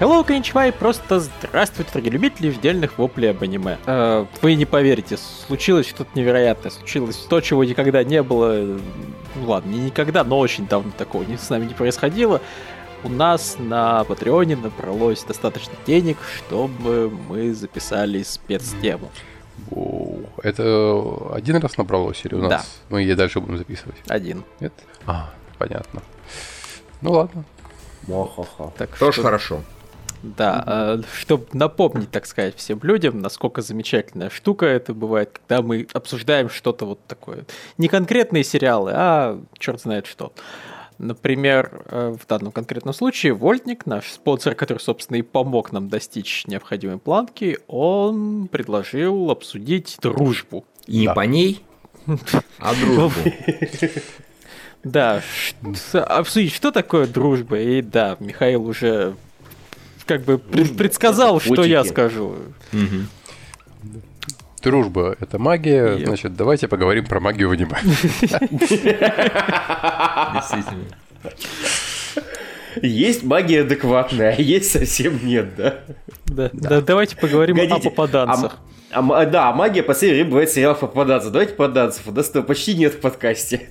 Hello, коничвай, просто здравствуйте, дорогие любители вдельных воплей об аниме. Э, вы не поверите, случилось что-то невероятное, случилось то, чего никогда не было, ну ладно, не никогда, но очень давно такого с нами не происходило. У нас на Патреоне набралось достаточно денег, чтобы мы записали спецтему. Оу, Это один раз набралось или у нас Да. мы ее дальше будем записывать? Один. Нет? А, понятно. Ну ладно. Мохоха. Так Тоже что- хорошо. Да, чтобы напомнить, так сказать, всем людям, насколько замечательная штука это бывает, когда мы обсуждаем что-то вот такое. Не конкретные сериалы, а черт знает что. Например, э, в данном конкретном случае Вольтник, наш спонсор, который, собственно, и помог нам достичь необходимой планки, он предложил обсудить дружбу. И не Да. по ней, а дружбу. Да, обсудить, что такое дружба. И да, Михаил уже как бы пред- Дружба предсказал, это что я скажу. Мгм. Дружба — это магия, Yep. значит, давайте поговорим про магию в аниме. Действительно. Есть магия адекватная, а есть совсем нет, да? Да, да, давайте поговорим Погодите, о попаданцах. А, а, да, магия по последнее время бывает в сериалах попадаться. Давайте попаданцев. У нас этого почти нет в подкасте.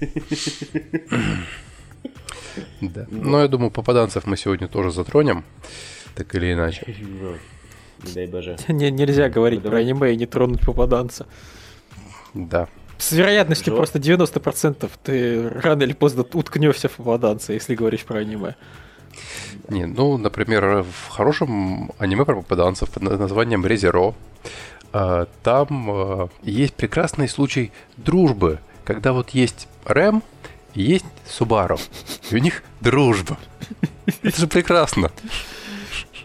Да. Но я думаю, попаданцев мы сегодня тоже затронем, так или иначе. Не дай боже. Не- нельзя говорить про аниме и не тронуть попаданца. Да. С вероятностью Жо- просто 90% ты рано или поздно уткнешься в попаданца, если говоришь про аниме. Не, ну, например, в хорошем аниме про попаданцев под названием Резеро э, там э, есть прекрасный случай дружбы, когда вот есть Рэм и есть Субару, и у них дружба. Это же прекрасно.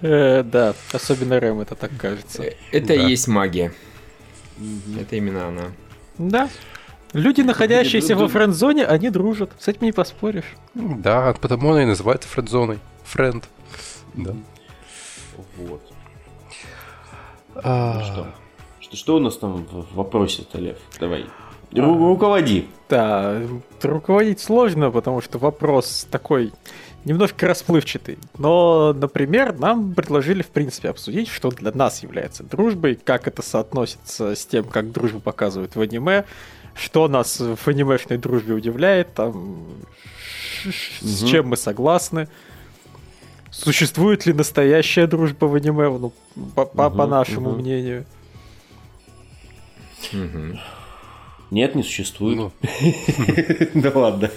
Э, да, особенно Рэм это так кажется. Это Да. и есть магия. Это именно она. Да. Люди, находящиеся во френд-зоне, они дружат. С этим не поспоришь. Да, потому она и называется френд-зоной. Френд. Да. Вот. А, Что? Что, что у нас там в в вопросе-то, Лев? Давай. Ру- руководи. Да, руководить сложно, потому что вопрос такой немножко расплывчатый. Но, например, нам предложили, в принципе, обсудить, что для нас является дружбой, как это соотносится с тем, как дружбу показывают в аниме, что нас в анимешной дружбе удивляет, там, ш- с чем мы согласны. Существует ли настоящая дружба в аниме, ну, по, по- по Мгм, нашему мгм. мнению? Мгм. Нет, не существует. ну, Да ладно.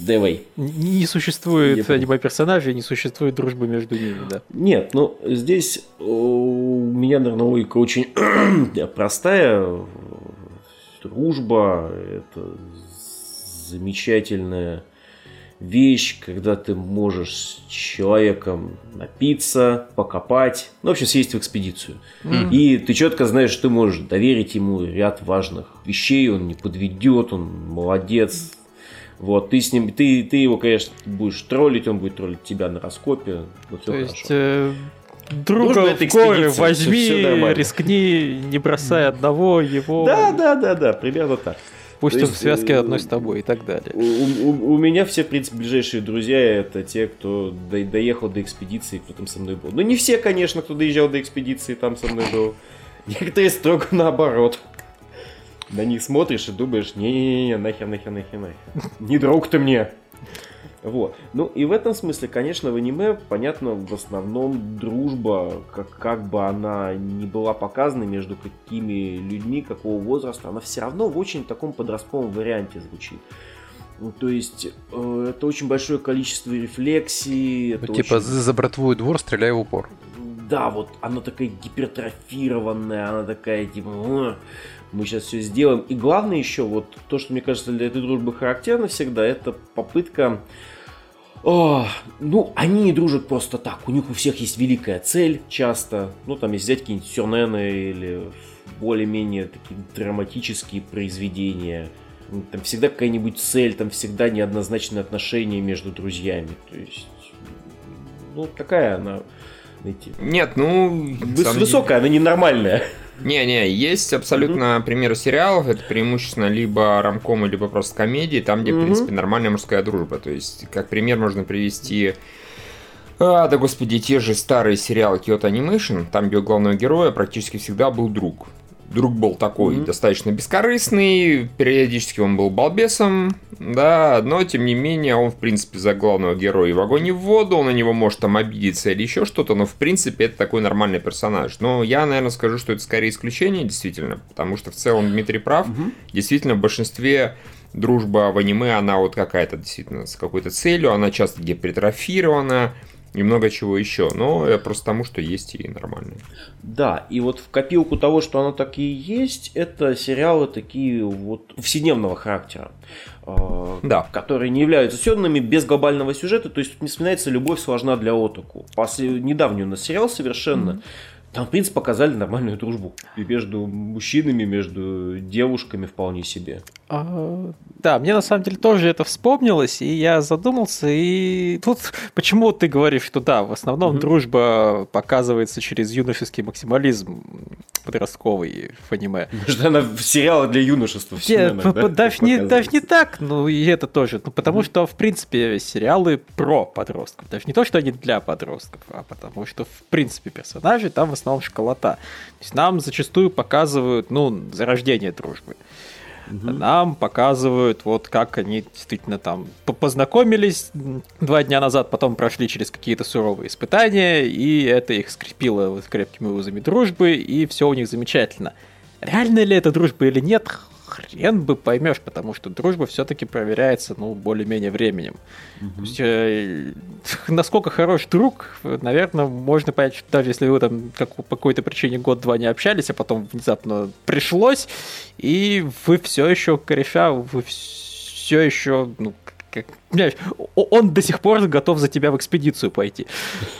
Давай. Н- Не существует Я понял. аниме-персонажей, не существует дружбы между ними, да. Нет, ну здесь э, у меня, наверное, логика очень простая. Дружба – это замечательная вещь, когда ты можешь с человеком напиться, покопать, ну, в общем, съездить в экспедицию. И ты четко знаешь, что ты можешь доверить ему ряд важных вещей, он не подведет, он молодец. Вот, ты с ним, ты, ты его, конечно, будешь троллить, он будет троллить тебя на раскопе, но все То хорошо. есть э, друга в экспедиция, возьми, всё нормально. рискни, не бросай одного его, Да, да, да, да, примерно так. пусть то он в есть, связке э, одной с тобой и так далее. У, у- у меня все, в принципе, ближайшие друзья это те, кто до- доехал до экспедиции, кто там со мной был. Ну, не все, конечно, кто доезжал до экспедиции, там со мной был. Некоторые строго наоборот. На них смотришь и думаешь, не-не-не, нахер, нахер, нахер, нахер. Не друг ты мне. Вот. Ну и в этом смысле, конечно, в аниме, понятно, в основном дружба, как, как бы она ни была показана между какими людьми, какого возраста, она все равно в очень таком подростковом варианте звучит. Ну, то есть, э, это очень большое количество рефлексий. ну, типа, очень- за братву и двор стреляй в упор. да, вот она такая гипертрофированная, она такая типа, «М, мы сейчас все сделаем. И главное еще, вот то, что мне кажется для этой дружбы характерно всегда, это попытка о, ну, они не дружат просто так. У них у всех есть великая цель часто. Ну, там, если взять какие-нибудь сюрнены или более-менее такие драматические произведения. Там всегда какая-нибудь цель, там всегда неоднозначные отношения между друзьями. То есть, ну, такая она, знаете, Нет, ну... выс- самом высокая, она ненормальная. Не-не, есть абсолютно примеры сериалов, это преимущественно либо рамкомы, либо просто комедии, там, где, в Мгм. принципе, нормальная мужская дружба. То есть, как пример можно привести А, да господи, те же старые сериалы Kyoto Animation, там, где у главного героя практически всегда был друг. Друг был такой mm-hmm. достаточно бескорыстный, периодически он был балбесом, да, но тем не менее он, в принципе, за главного героя в огонь и в воду, он на него может там обидеться или еще что-то, но, в принципе, это такой нормальный персонаж. Но я, наверное, скажу, что это скорее исключение, действительно, потому что в целом Дмитрий прав, mm-hmm. действительно, в большинстве дружба в аниме, она вот какая-то действительно с какой-то целью, она часто гипертрофирована, и много чего еще. Но просто тому, что есть и нормальные. Да, и вот в копилку того, что оно такие есть, это сериалы такие вот повседневного характера. Э, да. Которые не являются сёдными без глобального сюжета. То есть тут не вспоминается «Любовь сложна для отоку». После недавний у нас сериал совершенно. Mm-hmm там, в принципе, показали нормальную дружбу. Между мужчинами, между девушками вполне себе. А, да, мне на самом деле тоже это вспомнилось, и я задумался, и тут почему ты говоришь, что да, в основном mm-hmm. дружба показывается через юношеский максимализм подростковый в аниме. Может, она в сериалы для юношества в Нет, да? Даже не, даже не так, ну и это тоже. Ну, потому mm-hmm. что, в принципе, сериалы про подростков. Даже не то, что они для подростков, а потому что, в принципе, персонажи там в основном школота. То есть нам зачастую показывают, ну, зарождение дружбы. Угу. Нам показывают, вот как они действительно там познакомились два дня назад, потом прошли через какие-то суровые испытания, и это их скрепило крепкими узами дружбы, и все у них замечательно. Реально ли это дружба или нет, хрен бы поймешь, потому что дружба все-таки проверяется, ну, более-менее временем. Mm-hmm. То есть, э, насколько хорош друг, наверное, можно понять, что даже если вы там как, по какой-то причине год-два не общались, а потом внезапно пришлось, и вы все еще кореша, вы все еще, ну, как, понимаешь, он до сих пор готов за тебя в экспедицию пойти.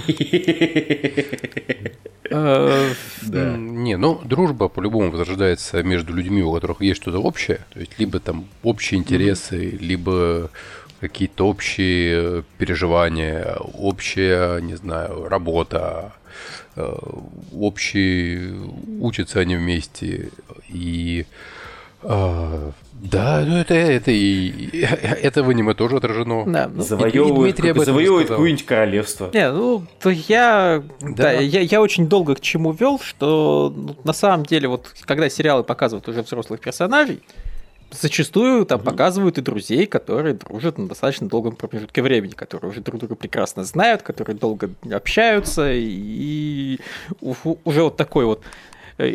Э, не, ну, дружба по-любому возрождается между людьми, у которых есть что-то общее. То есть, либо там общие интересы, либо какие-то общие переживания, общая, не знаю, работа, э, общие учатся они вместе. И а, да, ну это, это и это в аниме тоже отражено. Да, ну, завоевывают, завоевывают какое-нибудь королевство. Не, ну то я, да. Да, я, я очень долго к чему вел, что ну, на самом деле вот когда сериалы показывают уже взрослых персонажей, зачастую там mm показывают и друзей, которые дружат на достаточно долгом промежутке времени, которые уже друг друга прекрасно знают, которые долго общаются, и уже вот такой вот Э,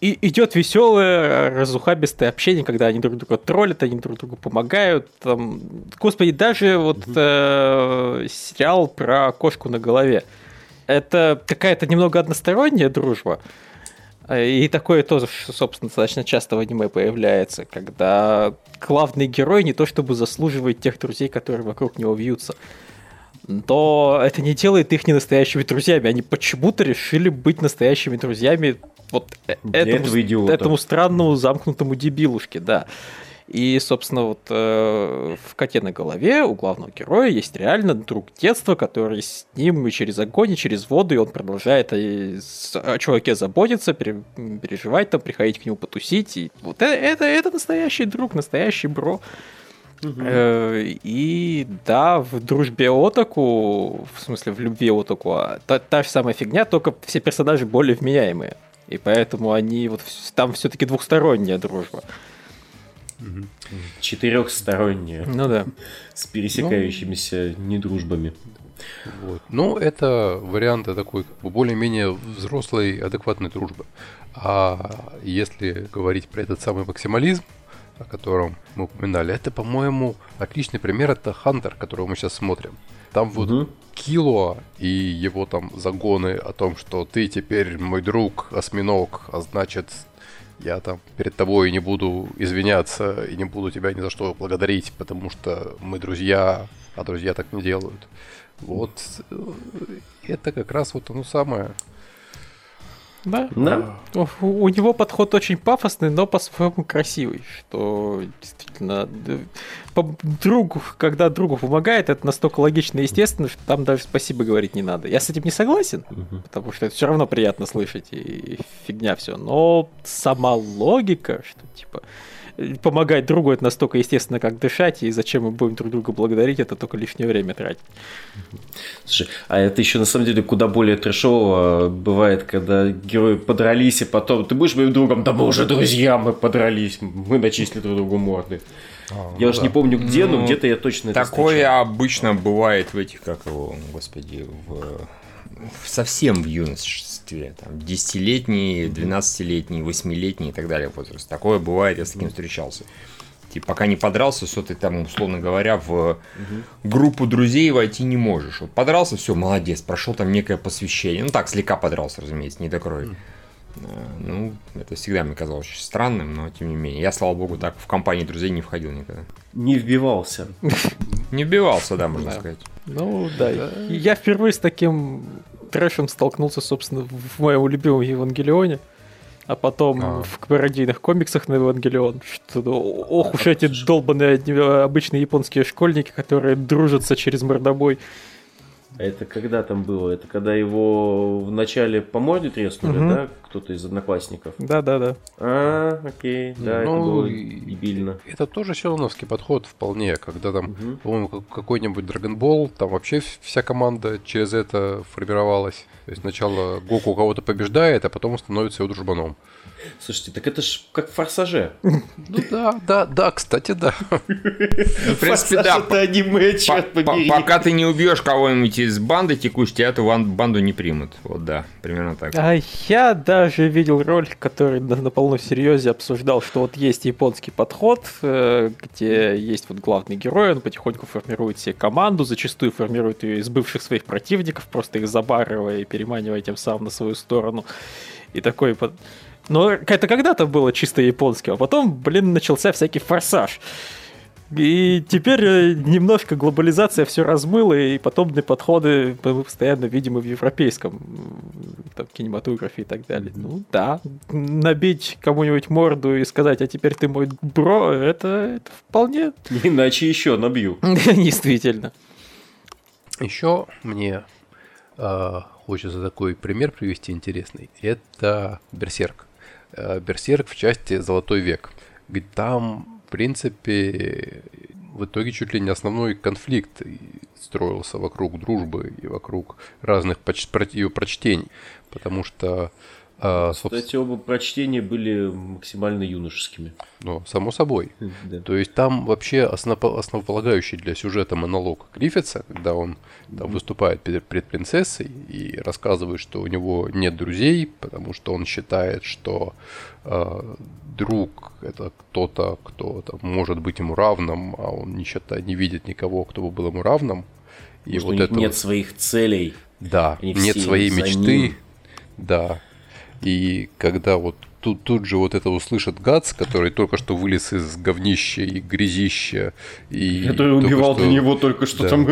идет веселое, разухабистое общение, когда они друг друга троллят, они друг другу помогают. Там... Господи, даже вот э, сериал про кошку на голове. Это какая-то немного односторонняя дружба. Э, и такое тоже, собственно, достаточно часто в аниме появляется, когда главный герой не то чтобы заслуживает тех друзей, которые вокруг него вьются то это не делает их не настоящими друзьями. Они почему-то решили быть настоящими друзьями вот э, этому, этому странному замкнутому дебилушке, да. И, собственно, вот э, в «Коте на голове» у главного героя есть реально друг детства, который с ним и через огонь, и через воду, и он продолжает и о чуваке заботиться, переживать там, приходить к нему потусить. И вот это, это, это настоящий друг, настоящий бро. Угу. И да, в дружбе Отаку, в смысле в любви Отаку, а та, та же самая фигня, только все персонажи более вменяемые. И поэтому они вот там все-таки двухсторонняя дружба. Четырехсторонняя. Ну да. С пересекающимися ну, недружбами. Вот. Ну, это варианты такой как бы более-менее взрослой, адекватной дружбы. А если говорить про этот самый максимализм, о котором мы упоминали, это, по-моему, отличный пример. Это Хантер, которого мы сейчас смотрим. Там вот угу. Кило и его там загоны о том, что ты теперь мой друг, осьминог, а значит, я там перед тобой не буду извиняться и не буду тебя ни за что благодарить, потому что мы друзья, а друзья так не делают. Вот это как раз вот оно самое. Да. да. У, у него подход очень пафосный, но по-своему красивый, что действительно по другу, когда другу помогает, это настолько логично и естественно, что там даже спасибо говорить не надо. Я с этим не согласен, угу. потому что это все равно приятно слышать и фигня все. Но сама логика, что типа помогать другу это настолько естественно, как дышать, и зачем мы будем друг друга благодарить, это только лишнее время тратить. Слушай, а это еще на самом деле куда более трешово бывает, когда герои подрались, и потом ты будешь моим другом, да мы уже друзья, мы подрались, мы начислили друг другу морды. А, я ну уж да. не помню где, ну, но где-то я точно Такое это обычно бывает в этих, как его, господи, в совсем в юношестве. Там, 10-летний, 12-летний, 8-летний и так далее возраст. Такое бывает, я с таким встречался. Типа, пока не подрался, все ты там, условно говоря, в группу друзей войти не можешь. Вот подрался, все, молодец, прошел там некое посвящение. Ну так, слегка подрался, разумеется, не до крови. Угу. Ну, это всегда мне казалось очень странным, но тем не менее. Я, слава богу, так в компании друзей не входил никогда. Не вбивался. Не вбивался, да, можно сказать. Ну, да. Я впервые с таким трэшем столкнулся, собственно, в моем любимом Евангелионе. А потом а. в пародийных комиксах на Евангелион, что ну, ох уж эти долбанные обычные японские школьники, которые дружатся через мордобой. Это когда там было? Это когда его вначале по морде треснули, угу. да? Кто-то из одноклассников? Да, да, да. А, окей, да, ну, это было дебильно. Это тоже силоновский подход вполне, когда там, угу. по-моему, какой-нибудь Dragon Ball, там вообще вся команда через это формировалась. То есть сначала Гоку кого-то побеждает, а потом становится его дружбаном. Слушайте, так это ж как в «Форсаже». Ну да, да, да, кстати, да. В принципе, да. это аниме, черт побери. Пока ты не убьешь кого-нибудь из банды текущей, тебя эту банду не примут. Вот да, примерно так. А я даже видел ролик, который на полном серьезе обсуждал, что вот есть японский подход, э, где есть вот главный герой, он потихоньку формирует себе команду, зачастую формирует ее из бывших своих противников, просто их забарывая и переманивая тем самым на свою сторону. И такой но это когда-то было чисто японским, а потом, блин, начался всякий форсаж. И теперь э, немножко глобализация все размыла, и подобные подходы мы постоянно видим и в европейском там, кинематографе и так далее. Ну да, набить кому-нибудь морду и сказать, а теперь ты мой бро, это, это вполне... Иначе еще набью. Действительно. Еще мне э, хочется такой пример привести интересный. Это Берсерк. Э, Берсерк в части «Золотой век». Там, в принципе, в итоге чуть ли не основной конфликт строился вокруг дружбы и вокруг разных ее прочтений. Потому что а, Кстати, оба прочтения были максимально юношескими. Ну, само собой. Да. То есть там вообще основ... основополагающий для сюжета монолог Гриффитса, когда он там, выступает перед, перед принцессой и рассказывает, что у него нет друзей, потому что он считает, что э, друг это кто-то, кто там, может быть ему равным, а он не считает, не видит никого, кто бы был ему равным. И Потому вот у них это нет вот... своих целей. Да, нет своей мечты. Ним. Да, и когда вот тут, тут же вот это услышит Гац, который только что вылез из говнища и грязища. И который убивал что, до него только что да, там.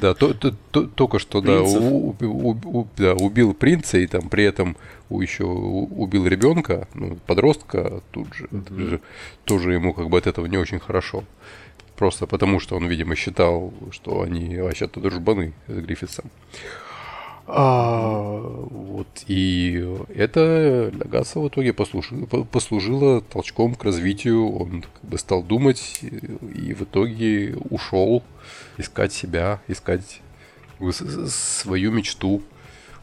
Да, то, то, то, только что да, у, у, у, да, убил принца и там при этом еще убил ребенка, ну, подростка, тут же, mm-hmm. же тоже ему как бы от этого не очень хорошо. Просто потому, что он, видимо, считал, что они вообще-то дружбаны с Гриффитсом. А, вот, и это для Гаса в итоге послужило, послужило толчком к развитию. Он как бы стал думать и в итоге ушел искать себя, искать свою мечту.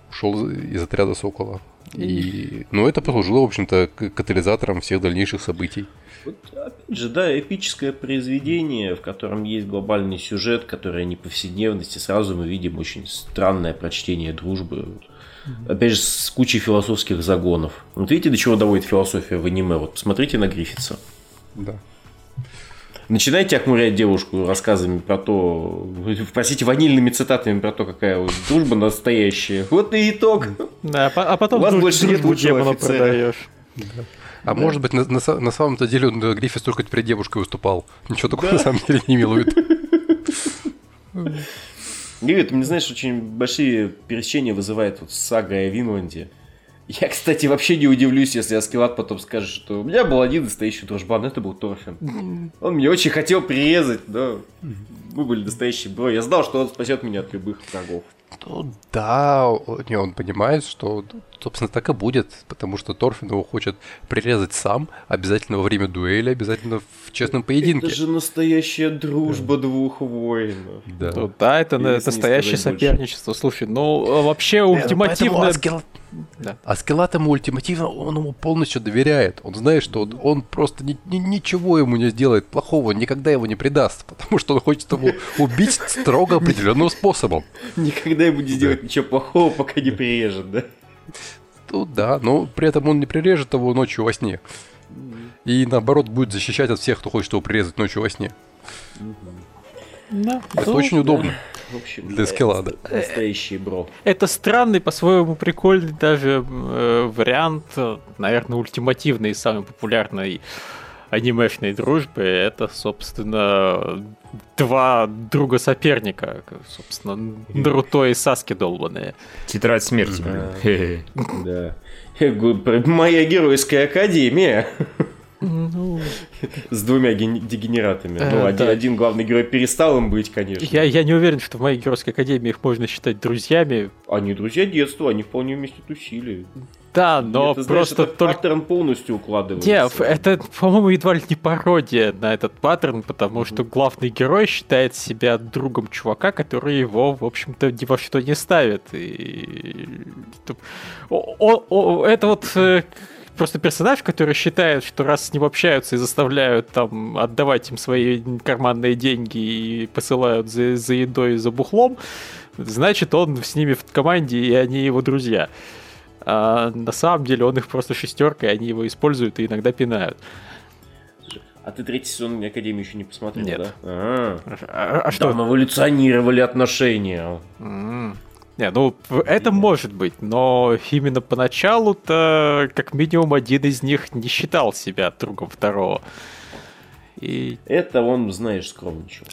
Ушел из отряда Сокола. И, ну, это послужило, в общем-то, катализатором всех дальнейших событий. Вот, опять же, да, эпическое произведение, в котором есть глобальный сюжет, который не повседневности. Сразу мы видим очень странное прочтение дружбы. Опять же, с кучей философских загонов. Вот видите, до чего доводит философия в аниме? Вот посмотрите на Гриффитса. Да. Начинайте охмурять девушку рассказами про то, простите, ванильными цитатами про то, какая вот дружба настоящая. Вот и итог. Да, а потом У вас больше нет лучшего продаешь. А да. может быть, на, на, на самом-то деле он Гриффис только перед девушкой выступал. Ничего такого да. на самом деле не милует. Говорит, мне, знаешь, очень большие пересечения вызывает вот сага о Винланде. Я, кстати, вообще не удивлюсь, если Аскелат потом скажет, что у меня был один настоящий дружбан, это был Торфин. Он мне очень хотел прирезать, но мы были настоящие бро. Я знал, что он спасет меня от любых врагов. Ну да, не, он понимает, что, собственно, так и будет, потому что Торфин его хочет прирезать сам, обязательно во время дуэли, обязательно в честном поединке. Это же настоящая дружба двух воинов. Да, ну, да это Или настоящее соперничество. Больше. Слушай, ну вообще э, ультимативно... Аскел... Да. А Скеллат ему ультимативно, он ему полностью доверяет. Он знает, что он, он просто ни, ни, ничего ему не сделает плохого, никогда его не предаст, потому что он хочет его убить строго определенным способом. Никогда ему не сделает ничего плохого, пока не прирежет, да? Ну да, но при этом он не прирежет его ночью во сне. И наоборот будет защищать от всех, кто хочет его прирезать ночью во сне. Да. Это ну, очень удобно. В общем, для скеллада. Настоящий бро. Это странный, по-своему прикольный даже э, вариант, наверное, ультимативный и самый популярный анимешной дружбы. Это, собственно, два друга соперника, собственно, Наруто и Саски долбаные. Тетрадь смерти. Да. Моя геройская академия. Ну... С двумя дегенератами. Э, ну, один, да. один главный герой перестал им быть, конечно. Я, я не уверен, что в моей геройской академии их можно считать друзьями. Они друзья детства, они вполне вместе тусили. Да, но это, просто знаешь, только... паттерн полностью укладывается. Нет, это, по-моему, едва ли не пародия на этот паттерн, потому mm-hmm. что главный герой считает себя другом чувака, который его, в общем-то, ни во что не ставит. И... О, о, о, это вот э, просто персонаж, который считает, что раз с ним общаются и заставляют там отдавать им свои карманные деньги и посылают за, за едой и за бухлом, значит, он с ними в команде, и они его друзья. А на самом деле он их просто шестерка, и они его используют и иногда пинают. А ты третий сезон Академии еще не посмотрел, Нет. да? А, а, а что? Там эволюционировали отношения. Mm. Не, ну это может быть, но именно поначалу-то как минимум один из них не считал себя другом второго. И... Это он, знаешь, скромничал.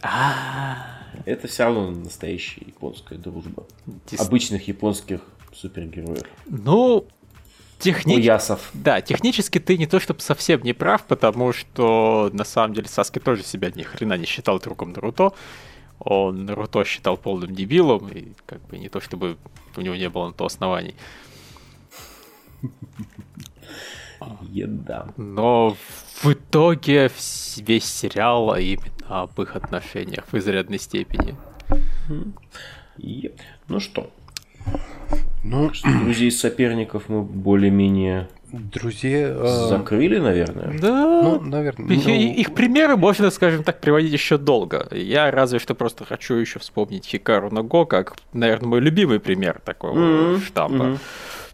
Это все равно настоящая японская дружба. Дис... Обычных японских супергероев. Ну, технически... Уясов. Да, технически ты не то чтобы совсем не прав, потому что на самом деле Саски тоже себя ни хрена не считал другом Наруто он Наруто считал полным дебилом, и как бы не то чтобы у него не было на то оснований. Еда. Но в итоге весь сериал а именно об их отношениях в изрядной степени. Ну что? Ну, друзей соперников мы более-менее Друзья... А, Закрыли, наверное? Да. Ну, наверное. Их, ну... их примеры можно, скажем так, приводить еще долго. Я разве что просто хочу еще вспомнить Хикару Наго, как, наверное, мой любимый пример такого mm-hmm. штампа. Mm-hmm.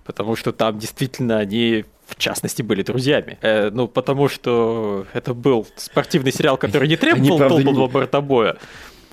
Потому что там действительно они в частности, были друзьями. Э, ну, потому что это был спортивный сериал, который не требовал полного бортобоя.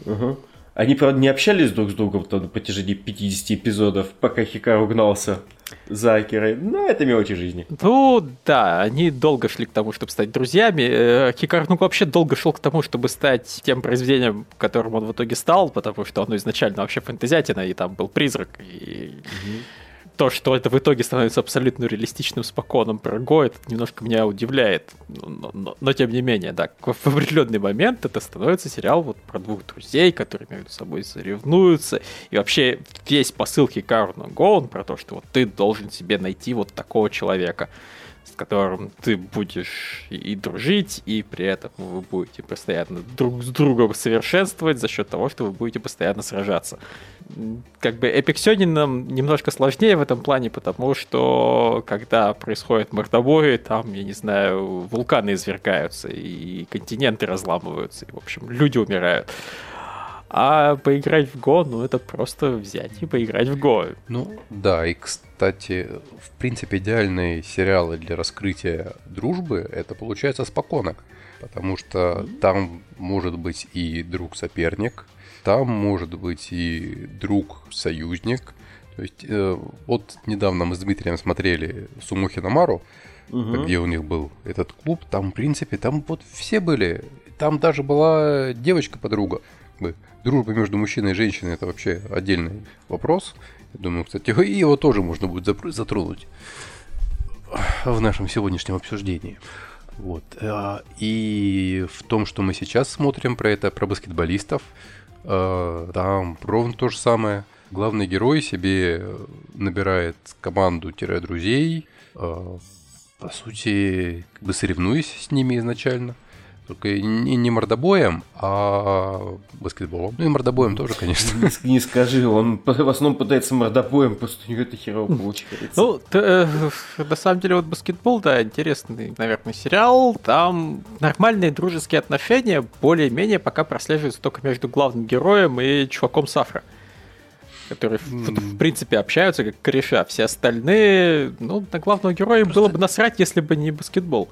Угу. Они, правда, не общались друг с другом на протяжении 50 эпизодов, пока Хикару гнался за Акирой. Но это мелочи жизни. Ну, да, они долго шли к тому, чтобы стать друзьями. Э, Хикару ну, вообще долго шел к тому, чтобы стать тем произведением, которым он в итоге стал, потому что оно изначально вообще фэнтезиатина, и там был призрак. И... Угу то, что это в итоге становится абсолютно реалистичным споконом про Го, это немножко меня удивляет. Но, но, но тем не менее, да, в определенный момент это становится сериал вот про двух друзей, которые между собой соревнуются. И вообще весь посыл Хикару на Го, он про то, что вот ты должен себе найти вот такого человека с которым ты будешь и дружить, и при этом вы будете постоянно друг с другом совершенствовать за счет того, что вы будете постоянно сражаться. Как бы Эпиксионинам немножко сложнее в этом плане, потому что когда происходит мордобой, там, я не знаю, вулканы извергаются, и континенты разламываются, и, в общем, люди умирают. А поиграть в Го, ну это просто взять и поиграть в Го. Ну да, и кстати, в принципе идеальные сериалы для раскрытия дружбы это получается спокойно. Потому что там может быть и друг-соперник, там может быть и друг-союзник. То есть э, вот недавно мы с Дмитрием смотрели Сумухи Намару, угу. где у них был этот клуб, там, в принципе, там вот все были. Там даже была девочка-подруга. Дружба между мужчиной и женщиной это вообще отдельный вопрос. Я думаю, кстати, и его тоже можно будет затронуть в нашем сегодняшнем обсуждении. Вот. А, и в том, что мы сейчас смотрим про это, про баскетболистов, а, там ровно то же самое. главный герой себе набирает команду-друзей, э, по сути, как бы соревнуясь с ними изначально. Только не, не мордобоем, а баскетболом. Ну и мордобоем тоже, конечно. Не, не скажи, он в основном пытается мордобоем, просто у него это херово получается. Ну, э, на самом деле, вот баскетбол, да, интересный, наверное, сериал. Там нормальные дружеские отношения более-менее пока прослеживаются только между главным героем и чуваком Сафра которые, mm. в, в принципе, общаются как кореша. Все остальные, ну, на главного героя Просто... было бы насрать, если бы не баскетбол.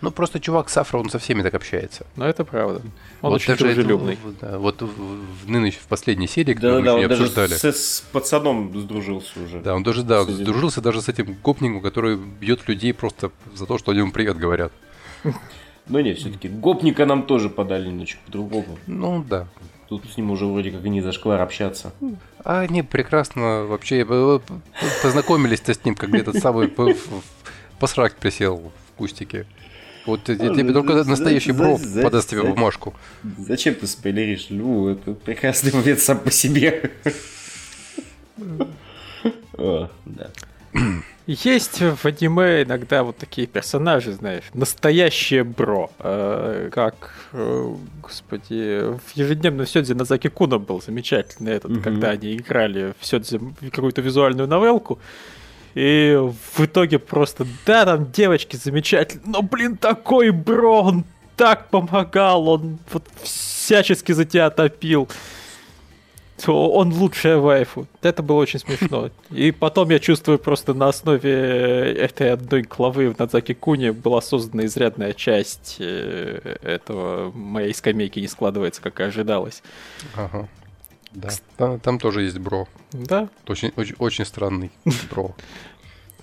Ну, просто чувак Сафра, он со всеми так общается. Ну, это правда. Он вот очень дружелюбный. Это, да, вот в, в, нынешней, в последней серии, которую да, мы да, еще не обсуждали. С, с пацаном сдружился уже. Да, он даже, да, сдружился даже с этим гопником, который бьет людей просто за то, что они ему привет говорят. Но нет, все-таки гопника нам тоже подали немножечко по-другому. Ну, да. Тут с ним уже вроде как и не зашквар общаться. А они прекрасно вообще познакомились-то с ним, как этот самый посрак присел в кустике. Вот а, тебе только настоящий бро подаст тебе бумажку. Зачем ты спойлеришь? Ну, это прекрасный момент сам по себе. Есть в аниме иногда вот такие персонажи, знаешь, настоящие бро. Э, как, э, господи, в ежедневном Сёдзе Назаки Куна был замечательный этот, mm-hmm. когда они играли в Сёдзе какую-то визуальную новелку. И в итоге просто, да, там девочки замечательные, но, блин, такой бро, он так помогал, он вот всячески за тебя топил то он лучшая вайфу. Это было очень смешно. И потом я чувствую просто на основе этой одной главы в Надзаки Куни была создана изрядная часть э, этого моей скамейки не складывается, как и ожидалось. Ага. Да. Там, там тоже есть бро. Да. Очень, очень, очень странный бро.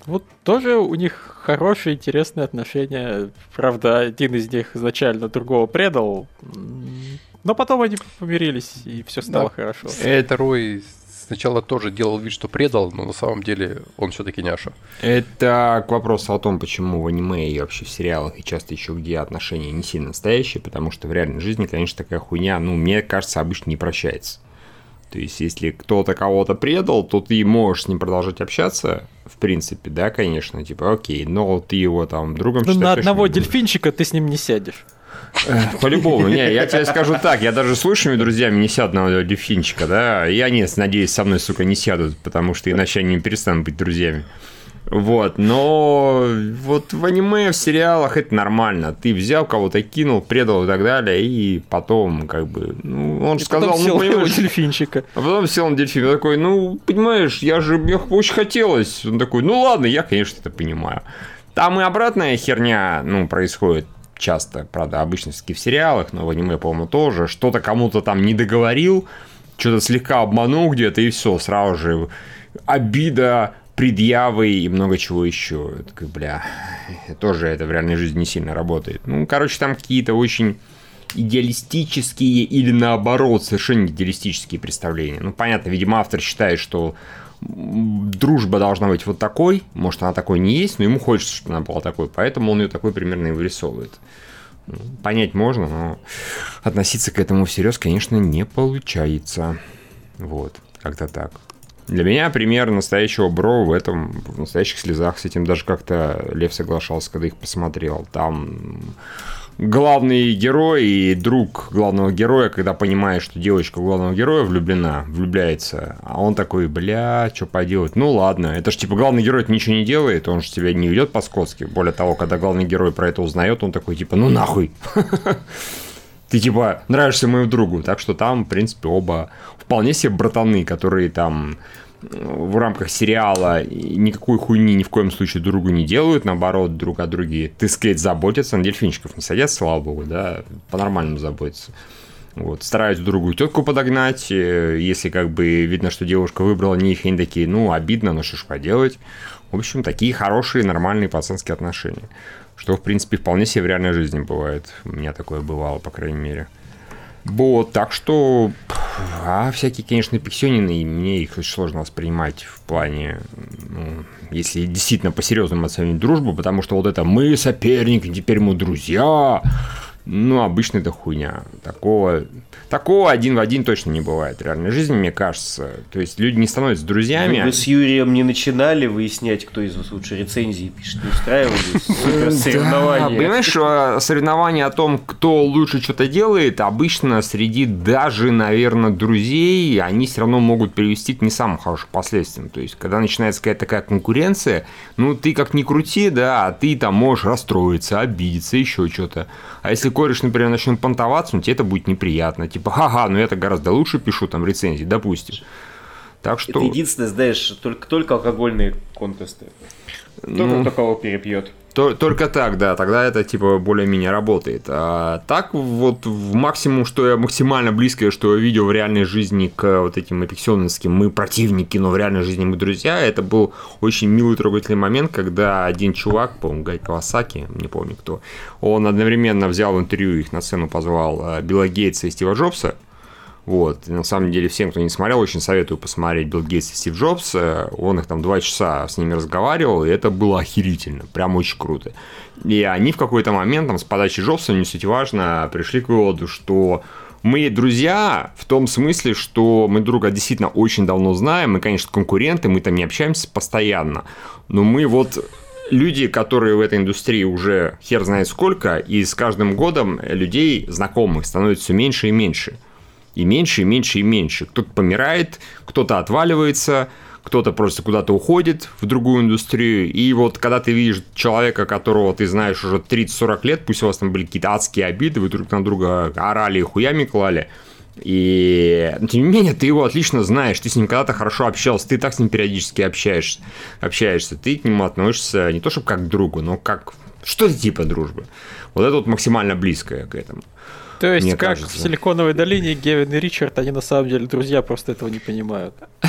Вот тоже у них хорошие, интересные отношения. Правда, один из них изначально другого предал. Но потом они помирились, и все стало да. хорошо. Это Рой сначала тоже делал вид, что предал, но на самом деле он все-таки няша. Это к вопросу о том, почему в аниме и вообще в сериалах и часто еще где отношения не сильно настоящие, потому что в реальной жизни, конечно, такая хуйня, ну, мне кажется, обычно не прощается. То есть, если кто-то кого-то предал, то ты можешь с ним продолжать общаться, в принципе, да, конечно, типа, окей, но ты его там другом ну, На одного дельфинчика ты с ним не сядешь. По-любому. Не, я тебе скажу так, я даже с лучшими друзьями не сяду на дельфинчика, да, и они, надеюсь, со мной, сука, не сядут, потому что иначе они не перестанут быть друзьями. Вот, но вот в аниме, в сериалах это нормально. Ты взял кого-то, кинул, предал и так далее, и потом, как бы, ну, он же сказал, ну, понимаешь... дельфинчика. А потом сел на дельфин, такой, ну, понимаешь, я же, мне очень хотелось. Он такой, ну ладно, я, конечно, это понимаю. Там и обратная херня, ну, происходит часто, правда, обычно все в сериалах, но в аниме, по-моему, тоже. Что-то кому-то там не договорил, что-то слегка обманул где-то, и все, сразу же обида, предъявы и много чего еще. Это, бля, тоже это в реальной жизни не сильно работает. Ну, короче, там какие-то очень идеалистические или наоборот совершенно идеалистические представления. Ну, понятно, видимо, автор считает, что дружба должна быть вот такой, может, она такой не есть, но ему хочется, чтобы она была такой, поэтому он ее такой примерно и вырисовывает. Ну, понять можно, но относиться к этому всерьез, конечно, не получается. Вот, как-то так. Для меня пример настоящего бро в этом, в настоящих слезах, с этим даже как-то Лев соглашался, когда их посмотрел. Там главный герой и друг главного героя, когда понимает, что девочка главного героя влюблена, влюбляется, а он такой, бля, что поделать? Ну ладно, это же типа главный герой ничего не делает, он же тебя не ведет по-скотски. Более того, когда главный герой про это узнает, он такой типа, ну нахуй. Ты типа нравишься моему другу, так что там, в принципе, оба вполне себе братаны, которые там в рамках сериала никакой хуйни ни в коем случае другу не делают, наоборот, друг о друге, ты сказать, заботятся, на дельфинчиков не садятся, слава богу, да, по-нормальному заботятся. Вот, стараются другую тетку подогнать, э, если как бы видно, что девушка выбрала не их, они такие, ну, обидно, но что ж поделать. В общем, такие хорошие, нормальные пацанские отношения. Что, в принципе, вполне себе в реальной жизни бывает. У меня такое бывало, по крайней мере. Вот, так что, а всякие, конечно, пиксенины, и мне их очень сложно воспринимать в плане, ну, если действительно по-серьезному оценить дружбу, потому что вот это мы соперники, теперь мы друзья, ну, обычно это хуйня. Такого Такого один в один точно не бывает в реальной жизни, мне кажется. То есть люди не становятся друзьями. Вы с Юрием не начинали выяснять, кто из вас лучше рецензии пишет, не устраивались соревнования. Понимаешь, а, соревнования о том, кто лучше что-то делает, обычно среди даже, наверное, друзей, они все равно могут привести к не самым хорошим последствиям. То есть, когда начинается какая-то такая конкуренция, ну, ты как ни крути, да, а ты там можешь расстроиться, обидеться, еще что-то. А если кореш, например, начнет понтоваться, ну, тебе это будет неприятно. Типа, ха-ха, ну я-то гораздо лучше пишу там рецензии, допустим. Так что... Это единственное, знаешь, только, только алкогольные контесты. Кто Ну. такого перепьет? То- Только так, да, тогда это типа более-менее работает. А так вот в максимум, что я максимально близкое, что я видел в реальной жизни к вот этим эпиксионовским мы противники, но в реальной жизни мы друзья, это был очень милый трогательный момент, когда один чувак, по-моему, Гай Кавасаки, не помню кто, он одновременно взял интервью, их на сцену позвал э, Билла Гейтса и Стива Джобса, вот. И на самом деле, всем, кто не смотрел, очень советую посмотреть Билл Гейтс и Стив Джобс. Э, Он их там два часа с ними разговаривал, и это было охерительно. Прям очень круто. И они в какой-то момент, там, с подачи Джобса, не суть важно, пришли к выводу, что мы друзья в том смысле, что мы друга действительно очень давно знаем, мы, конечно, конкуренты, мы там не общаемся постоянно, но мы вот люди, которые в этой индустрии уже хер знает сколько, и с каждым годом людей знакомых становится все меньше и меньше. И меньше, и меньше, и меньше. Кто-то помирает, кто-то отваливается, кто-то просто куда-то уходит в другую индустрию. И вот когда ты видишь человека, которого ты знаешь уже 30-40 лет, пусть у вас там были какие-то адские обиды, вы друг на друга орали и хуями клали, и но, тем не менее, ты его отлично знаешь, ты с ним когда-то хорошо общался, ты так с ним периодически общаешься, общаешься, ты к нему относишься не то чтобы как к другу, но как что-то типа дружбы. Вот это вот максимально близкое к этому. То есть, Мне как кажется. в Силиконовой долине Гевин и Ричард, они на самом деле друзья, просто этого не понимают. Э,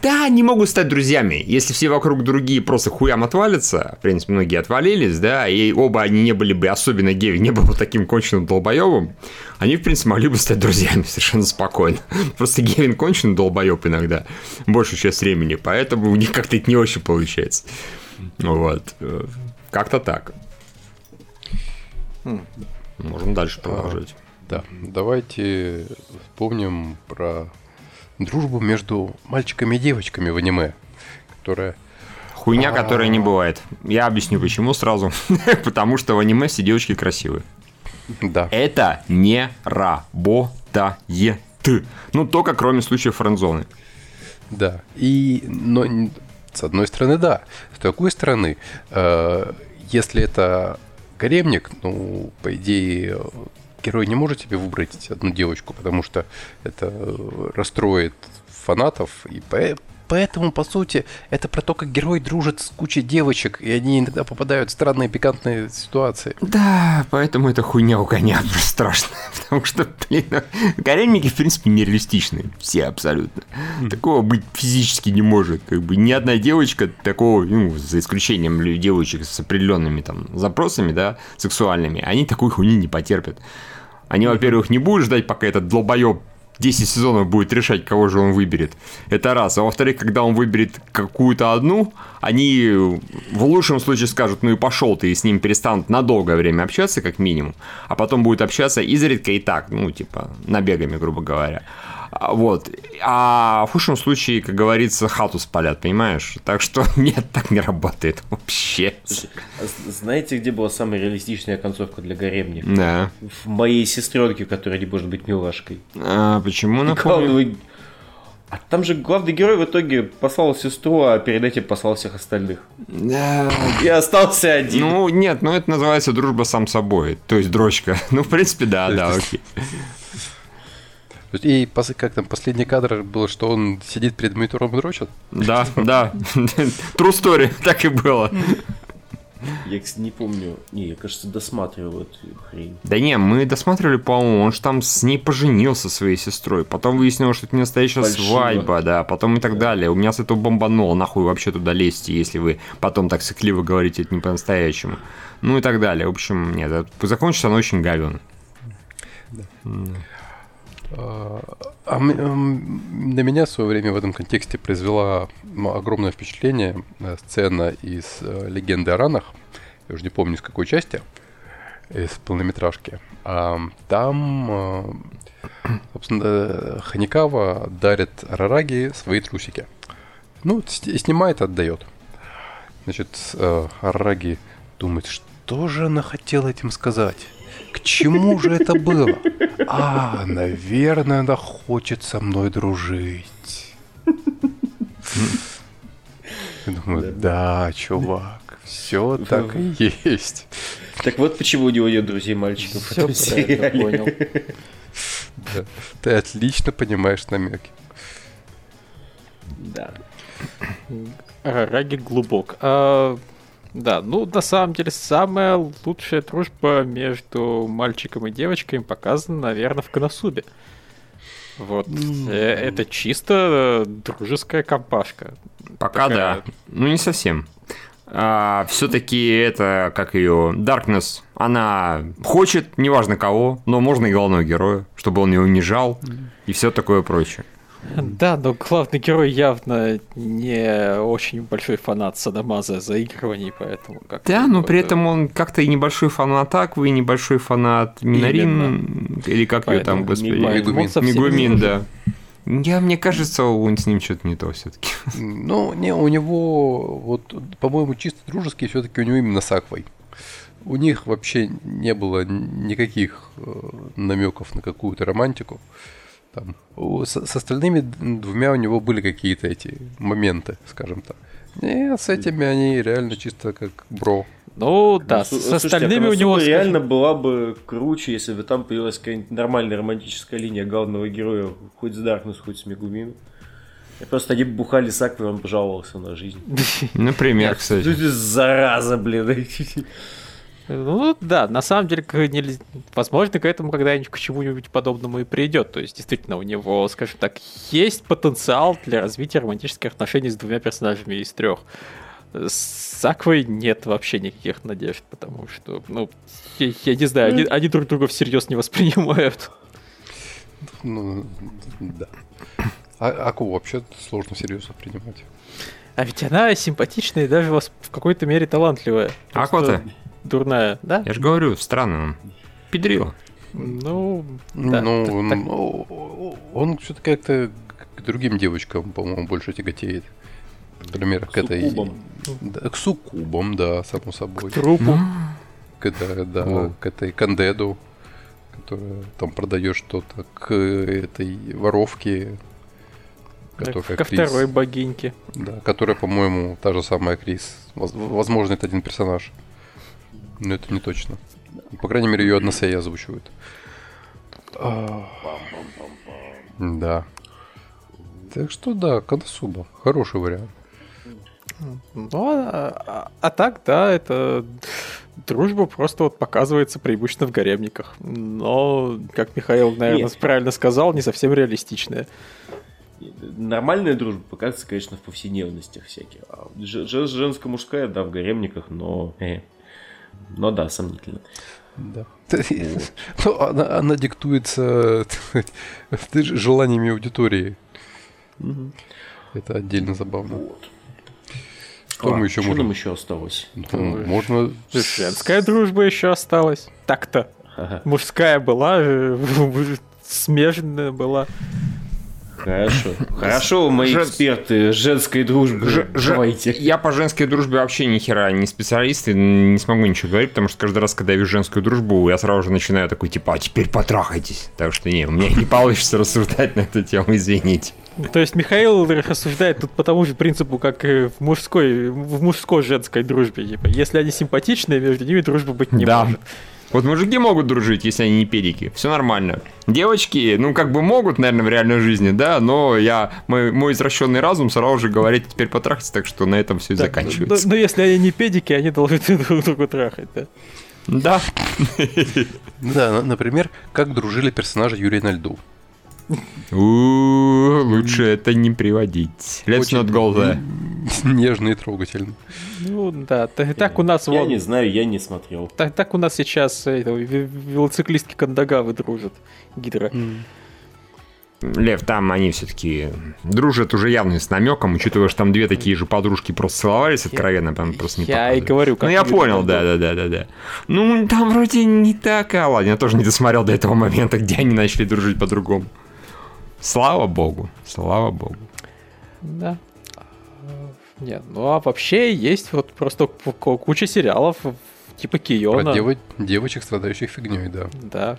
Да, они могут стать друзьями. Если все вокруг другие просто хуям отвалятся, в принципе, многие отвалились, да, и оба они не были бы, особенно Геви, не был бы таким конченым долбоебом, они, в принципе, могли бы стать друзьями совершенно спокойно. Просто Гевин конченый долбоеб иногда, большую часть времени, поэтому у них как-то это не очень получается. Вот. Э, Как-то так. Можем дальше продолжать. Да, давайте вспомним про дружбу между мальчиками и девочками в аниме, которая... Хуйня, которая не бывает. Я объясню почему сразу. Потому что в аниме все девочки красивые. Да, Это не работает. Ну, только кроме случаев френдзоны. да. И, но с одной стороны, да. С другой стороны, э, если это гаремник, ну, по идее, герой не может себе выбрать одну девочку, потому что это э, расстроит фанатов, и по- Поэтому, по сути, это про то, как герой дружит с кучей девочек, и они иногда попадают в странные пикантные ситуации. Да, поэтому это хуйня у коня страшная. Потому что, блин, гаремники, в принципе, нереалистичны. Все абсолютно. Такого быть физически не может. Как бы ни одна девочка такого, ну, за исключением лю- девочек с определенными там запросами, да, сексуальными, они такой хуйни не потерпят. Они, во-первых, не будут ждать, пока этот долбоеб 10 сезонов будет решать, кого же он выберет. Это раз. А во-вторых, когда он выберет какую-то одну, они в лучшем случае скажут, ну и пошел ты, и с ним перестанут на долгое время общаться, как минимум. А потом будут общаться изредка и так, ну, типа, набегами, грубо говоря. А, Вот. А в худшем случае, как говорится, хату спалят, понимаешь? Так что нет, так не работает вообще. А Знаете, где была самая реалистичная концовка для гаремника? Да. В моей сестренке, которая не может быть милашкой. А, почему? Главного- А там же главный герой в итоге послал сестру, а перед этим послал всех остальных. Да, И остался один. Ну, нет, ну это называется дружба сам собой, то есть дрочка. Ну, в принципе, да, да, окей. Есть, И пос- как там, последний кадр был, что он сидит перед монитором и дрочит? Да, да. True story, так и было. Я, кстати, не помню. Не, я, кажется, досматривал эту хрень. Да не, мы досматривали, по-моему, он же там с ней поженился своей сестрой. Потом выяснилось, что это не настоящая Фальшиво. свадьба, да, потом и так далее. У меня с этого бомбануло, нахуй вообще туда лезьте, если вы потом так сыкливо говорите это не по-настоящему. Ну и так далее. В общем, нет, закончится оно очень говенно. А а на меня в свое время в этом контексте произвела огромное впечатление э, сцена из э, «Легенды о ранах». Я уже не помню, с какой части, из полнометражки. А, Там э, Собственно, Ханикава дарит Арараги свои трусики. Ну, снимает, отдает. Значит, Арараги думает, что же она хотела этим сказать? К чему же это было? А, наверное, она хочет со мной дружить. Я думаю, да, чувак, все так и есть. Так вот почему у него нет друзей мальчиков Все правильно понял. Да. Ты отлично понимаешь намеки. Да. Раги глубок. А, да, ну на самом деле самая лучшая дружба между мальчиком и девочкой показана, наверное, в Коносубе. Вот. Э, Это чисто э, дружеская компашка. Пока Такая- да. Ну, не совсем. все-таки это, как ее, Darkness, она хочет, неважно кого, но можно и главного героя, чтобы он ее унижал и все такое прочее. Да, но главный герой явно не очень большой фанат Садамаза заигрываний, поэтому как Да, но при этом он как-то и небольшой фанат Аквы, и небольшой фанат Минарин, или как ее там, господи, Мигумин. Мигумин, да. Я, мне кажется, он с ним что-то не то все-таки. Ну, не, у него, вот, по-моему, чисто дружеский все-таки у него именно с Аквой. У них вообще не было никаких намеков на какую-то романтику. Там, у- с, с остальными двумя у него были какие-то эти моменты, скажем так. Нет, с этими они реально чисто как бро. Ну да, Ну, с с слушайте, а остальными у него Коносуба реально скажем, была бы круче, если бы там появилась какая-нибудь нормальная романтическая линия главного героя, хоть с Даркнесс, хоть с Мегумин. И просто они бы бухали с Аквой, он пожаловался на жизнь. Например, кстати. зараза, блин. Ну да, на самом деле, возможно, к этому когда-нибудь к чему-нибудь подобному и придет. То есть, действительно, у него, скажем так, есть потенциал для развития романтических отношений с двумя персонажами из трех. С Аквой нет вообще никаких надежд, потому что, ну, я, я не знаю, они, они друг друга всерьез не воспринимают. Ну, да. А Аку вообще сложно серьезно принимать. А ведь она симпатичная и даже вас в какой-то мере талантливая. Аква-то? Дурная, да? Я же говорю, странно. Педрила. Ну, да. ну, так- он, так- ну, он все-таки как-то к другим девочкам, по-моему, больше тяготеет. Например, к этой... Суккубам. Да, к суккубам, да, само собой. трупу. К, этой- да, О. к этой кандеду, которая там продает что-то, к этой воровке, которая Ко Крис. второй богиньке. Да, которая, по-моему, та же самая Крис. Воз- Возможно, это один персонаж. Но это не точно. По крайней мере, ее односей озвучивают. А, Да. Так что да, Канасуба. Хороший вариант. Ну, а, а- а так, да, это дружба просто вот показывается преимущественно в гаремниках. Но, как Михаил, наверное, Нет. правильно сказал, не совсем реалистичная. Нормальная дружба показывается, конечно, в повседневностях всяких. А ж- ж- женско-мужская, да, в гаремниках, но... э. Но да, сомнительно. Да. Ну, она, она диктуется желаниями аудитории. Это отдельно забавно. Что мы еще что нам можем? еще осталось? Ну, можно... Женская дружба еще осталась. Так-то. Ага. Мужская была, смежная была. Хорошо. Хорошо, мои Жен- эксперты женской дружбы. Ж- Давайте. Я по женской дружбе вообще ни хера не специалист и не смогу ничего говорить, потому что каждый раз, когда я вижу женскую дружбу, я сразу же начинаю такой, типа, а теперь потрахайтесь. Так что не, у меня не получится рассуждать на эту тему, извините. То есть Михаил рассуждает тут по тому же принципу, как и в мужской, в мужской-женской дружбе. Типа, если они симпатичные, между ними дружбы быть не да. может. Вот мужики могут дружить, если они не педики. Все нормально. Девочки, ну, как бы могут, наверное, в реальной жизни, да, но я, мой, мой извращенный разум сразу же говорит, теперь потрахаться, так что на этом все и Так, заканчивается. Но, но если они не педики, они должны друг друга трахать, да. Да. Да, на- например, как дружили персонажи Юрия на льду. Лучше это не приводить. Let's not go there. Нежно и трогательно. Ну да, так, у нас Я не знаю, я не смотрел. Так, у нас сейчас э, велоциклистки Кандагавы дружат. Гидра. Лев, там они все-таки дружат уже явно с намеком, учитывая, что там две такие же подружки просто целовались откровенно, там просто не Я и говорю, как Ну, я понял, да, да, да, да, да. Ну, там вроде не так, а ладно, я тоже не досмотрел до этого момента, где они начали дружить по-другому. Слава богу, слава богу. Да. А, Нет, ну а вообще есть вот просто ку- ку- куча сериалов типа Про Киона. дево- девочек, страдающих фигней, да. Да.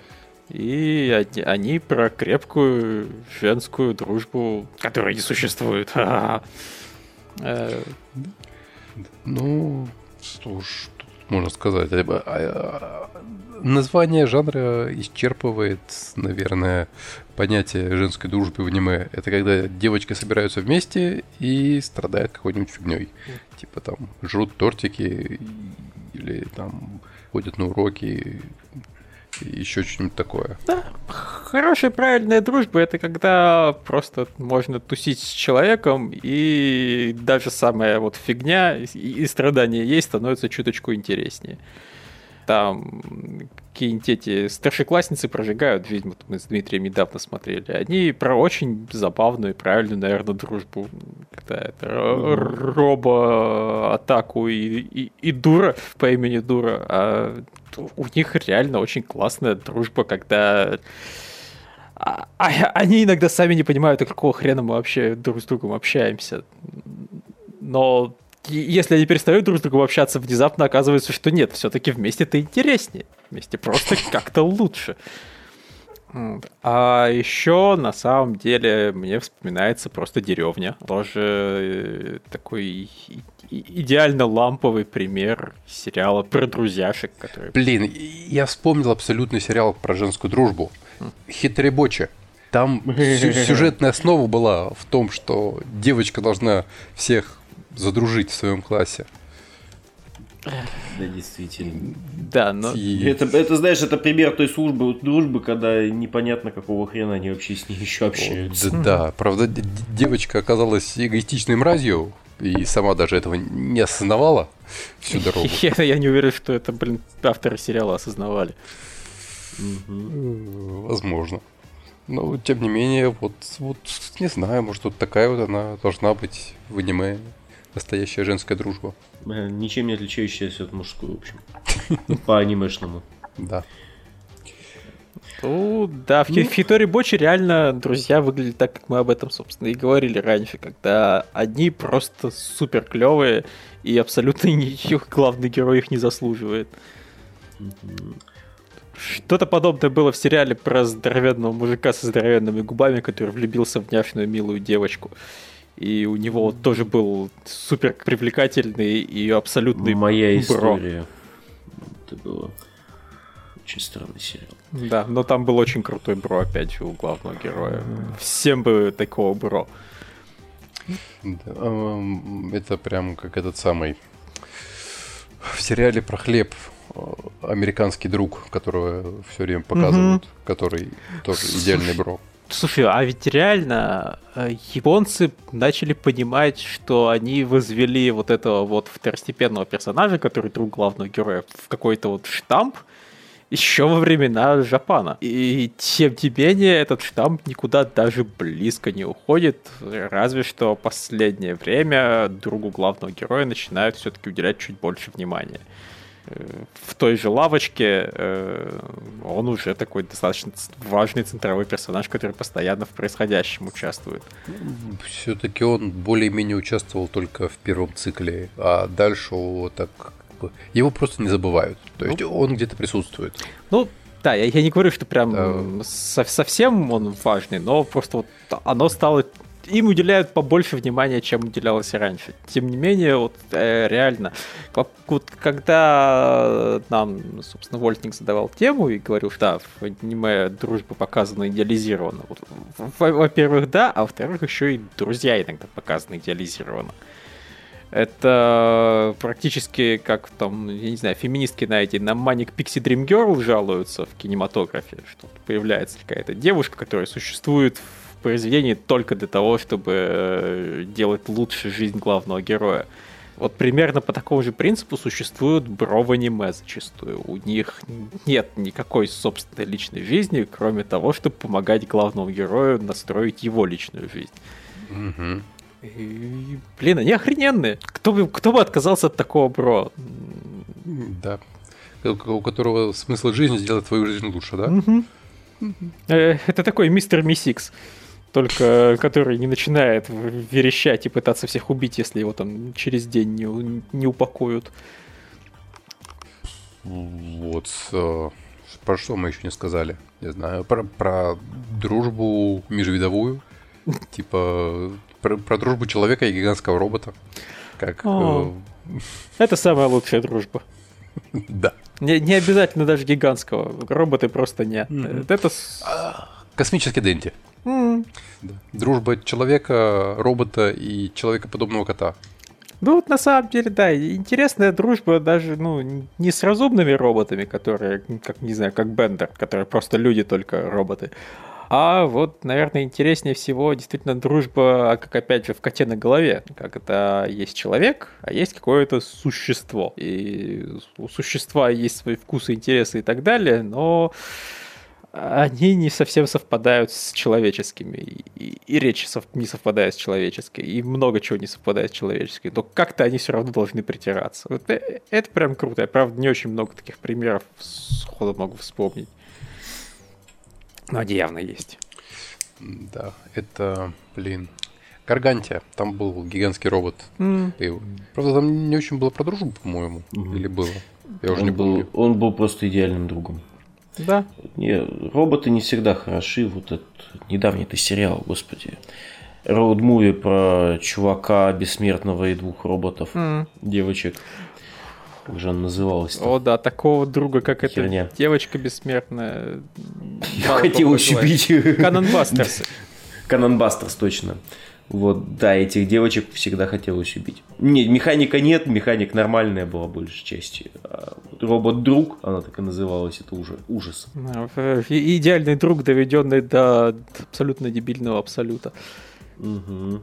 И они, они про крепкую женскую дружбу, которая не существует. Э, Ну, что ж тут можно сказать? А, а, Название жанра исчерпывает, наверное, понятие женской дружбы в аниме. Это когда девочки собираются вместе и страдают какой-нибудь фигней. Типа там жрут тортики или там ходят на уроки еще что-нибудь такое. Хорошая, правильная дружба это когда просто можно тусить с человеком, и даже самая вот фигня и, и страдания ей становятся чуточку интереснее. Там какие-нибудь эти старшеклассницы прожигают вот мы с Дмитрием недавно смотрели. Они про очень забавную и правильную, наверное, дружбу. Когда это ро- робо-атаку и, и, и дура по имени дура. А у них реально очень классная дружба, когда а- а- они иногда сами не понимают, какого хрена мы вообще друг с другом общаемся. Но если они перестают друг с другом общаться, внезапно оказывается, что нет, все-таки вместе это интереснее. Вместе просто как-то лучше. А еще на самом деле мне вспоминается просто деревня. Тоже э, такой идеально ламповый пример сериала про друзьяшек, который Блин, я вспомнил абсолютный сериал про женскую дружбу. Хитребоче. Там сю- сюжетная основа была в том, что девочка должна всех задружить в своем классе. Да, действительно. Да, но... И- Это, это, знаешь, это пример той службы, дружбы, когда непонятно, какого хрена они вообще с ней еще общаются. Да, да, правда, девочка оказалась эгоистичной мразью и сама даже этого не осознавала всю дорогу. Я, я не уверен, что это, блин, авторы сериала осознавали. Возможно. Но, тем не менее, вот, вот, не знаю, может, вот такая вот она должна быть в аниме. Настоящая женская дружба. Э, Ничем не отличающаяся от мужской, в общем. Ну, По анимешному. Да. Ну, да, в, в Хитори Бочи реально друзья выглядят так, как мы об этом, собственно, и говорили раньше, когда одни просто супер клевые, и абсолютно ничего главный герой их не заслуживает. Что-то подобное было в сериале про здоровенного мужика со здоровенными губами, который влюбился в няшную милую девочку. И у него тоже был супер привлекательный и абсолютный Моя бро. история. Это было очень странный сериал. Да, но там был очень крутой бро, опять же, у главного героя. Всем бы такого бро. Да, эм, Это прям как этот самый в сериале про хлеб э, американский друг, которого все время показывают, который тоже идеальный бро. Слушай, а ведь реально э, японцы начали понимать, что они возвели вот этого вот второстепенного персонажа, который друг главного героя, в какой-то вот штамп еще во времена Жапана. И тем не менее этот штамп никуда даже близко не уходит, разве что последнее время другу главного героя начинают все-таки уделять чуть больше внимания. Э, В той же лавочке э, он уже такой достаточно важный центровой персонаж, который постоянно в происходящем участвует. Все-таки он более-менее участвовал только в первом цикле, а дальше его так его просто не забывают. То есть он где-то присутствует. Ну, да, я, я не говорю, что прям Да. со- совсем он важный, но просто вот оно стало... Им уделяют побольше внимания, чем уделялось раньше. Тем не менее, вот э, реально, вот когда нам, собственно, Вольтник задавал тему и говорил, что да, в аниме дружба показана идеализированно. Вот, во- во-первых, да, а во-вторых, еще и друзья иногда показаны идеализированно. Это практически как там, я не знаю, феминистки на эти, на Manic Pixie Dream Girl жалуются в кинематографе, что появляется какая-то девушка, которая существует в произведении только для того, чтобы э, делать лучше жизнь главного героя. Вот примерно по такому же принципу существуют бро в аниме зачастую. У них нет никакой собственной личной жизни, кроме того, чтобы помогать главному герою настроить его личную жизнь. Угу. И, блин, они охрененные. Кто бы, кто бы отказался от такого бро? Да. У которого смысл жизни сделать твою жизнь лучше, да? Э, Это такой мистер Мисикс. Только который не начинает верещать и пытаться всех убить, если его там через день не, не упакуют. Вот. э, Про что мы еще не сказали? Не знаю. Про, про дружбу межвидовую. Типа про, про дружбу человека и гигантского робота. Как... О. Это самая лучшая дружба. э, Да. Не, не обязательно даже гигантского. Роботы просто. Мгм. Это... с- Космический Дэнди. М. Да. Дружба человека, робота и человекоподобного кота. Ну вот на самом деле, да, интересная дружба даже, ну, не с разумными роботами, которые, как, не знаю, как Бендер, которые просто люди, только роботы. А вот, наверное, интереснее всего действительно дружба, как опять же в коте на голове. Как это есть человек, а есть какое-то существо. И у существа есть свои вкусы, интересы и так далее, но они не совсем совпадают с человеческими. И, и- и речь сов- не совпадает с человеческой. И много чего не совпадает с человеческой. Но как-то они все равно должны притираться. Вот э- это прям круто. Я, правда, не очень много таких примеров сходу могу вспомнить. Но они явно есть. Да, это, блин, Гаргантия. Там был гигантский робот. Ты его- Правда, там не очень было про дружбу, по-моему. Мгм. Или было? Я уже Он не был, помню. он был просто идеальным другом. Да. Не, роботы не всегда хороши. Вот этот недавний-то сериал, господи. Роуд-муви про чувака бессмертного и двух роботов, М. девочек. Как же она называлась? О, да, такого друга, как эта Херня. девочка бессмертная. Я хотел убить. Канон Бастерс. Канон Бастерс, точно. Вот, да, этих девочек всегда хотелось убить. Не, механика нет, механик нормальная была большей части. А вот робот-друг, она так и называлась, это уже ужас. Э, и- Идеальный друг, доведенный до абсолютно дебильного абсолюта. Мгм.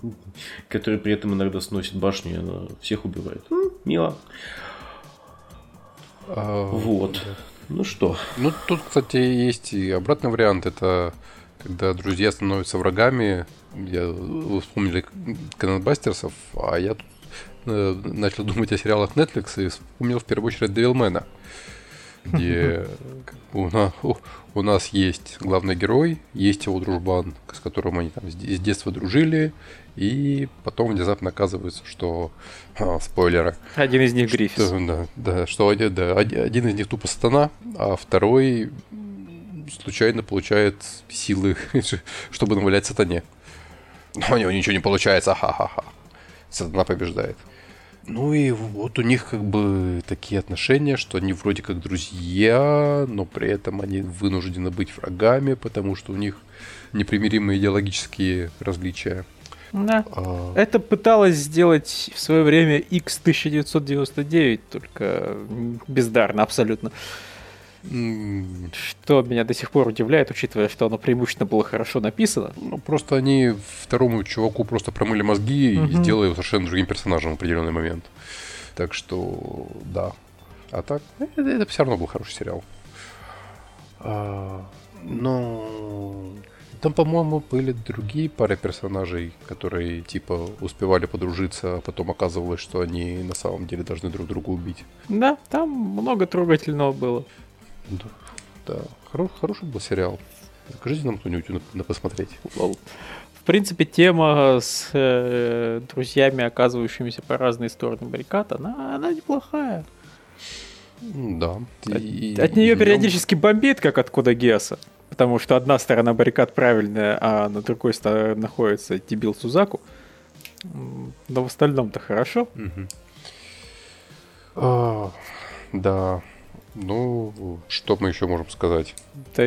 Который при этом иногда сносит башню, и она всех убивает. М, Мило. А, Вот. Ну что, Ну, тут, кстати, есть и обратный вариант. Это когда друзья становятся врагами. Я, вы вспомнили Канонбастерсов, а я тут э, начал думать о сериалах Netflix и вспомнил в первую очередь Девилмена, где у, на- у- нас есть главный герой, есть его дружбан, с которым они там с де- с детства дружили, и потом внезапно оказывается, что... а, спойлеры. Один из них Гриффис. Что, да, да, что один, да, оди- один из них тупо сатана, а второй случайно получает силы, чтобы навалять сатане. Но у него ничего не получается, ха-ха-ха. Сатана побеждает. Ну и вот у них как бы такие отношения, что они вроде как друзья, но при этом они вынуждены быть врагами, потому что у них непримиримые идеологические различия. Да. А, Это пыталась сделать в свое время X1999, только бездарно абсолютно. Что меня до сих пор удивляет, учитывая, что оно преимущественно было хорошо написано. Ну, просто они второму чуваку просто промыли мозги и Мгм. сделали его совершенно другим персонажем в определенный момент. Так что, да. А так, это, все равно был хороший сериал. А, но там, по-моему, были другие пары персонажей, которые, типа, успевали подружиться, а потом оказывалось, что они на самом деле должны друг друга убить. Да, там много трогательного было. Да, да. Хоро- хороший был сериал. Закажите нам кто-нибудь на, на посмотреть. Лол. В принципе, тема с э, друзьями, оказывающимися по разные стороны баррикад, она, она неплохая. Да. От, И- от и нее нем- периодически бомбит, как от Кода. Потому что одна сторона баррикад правильная, а на другой стороне находится дебил Сузаку. Но в остальном-то хорошо. Мгм. А, да. Ну, что мы еще можем сказать? Да,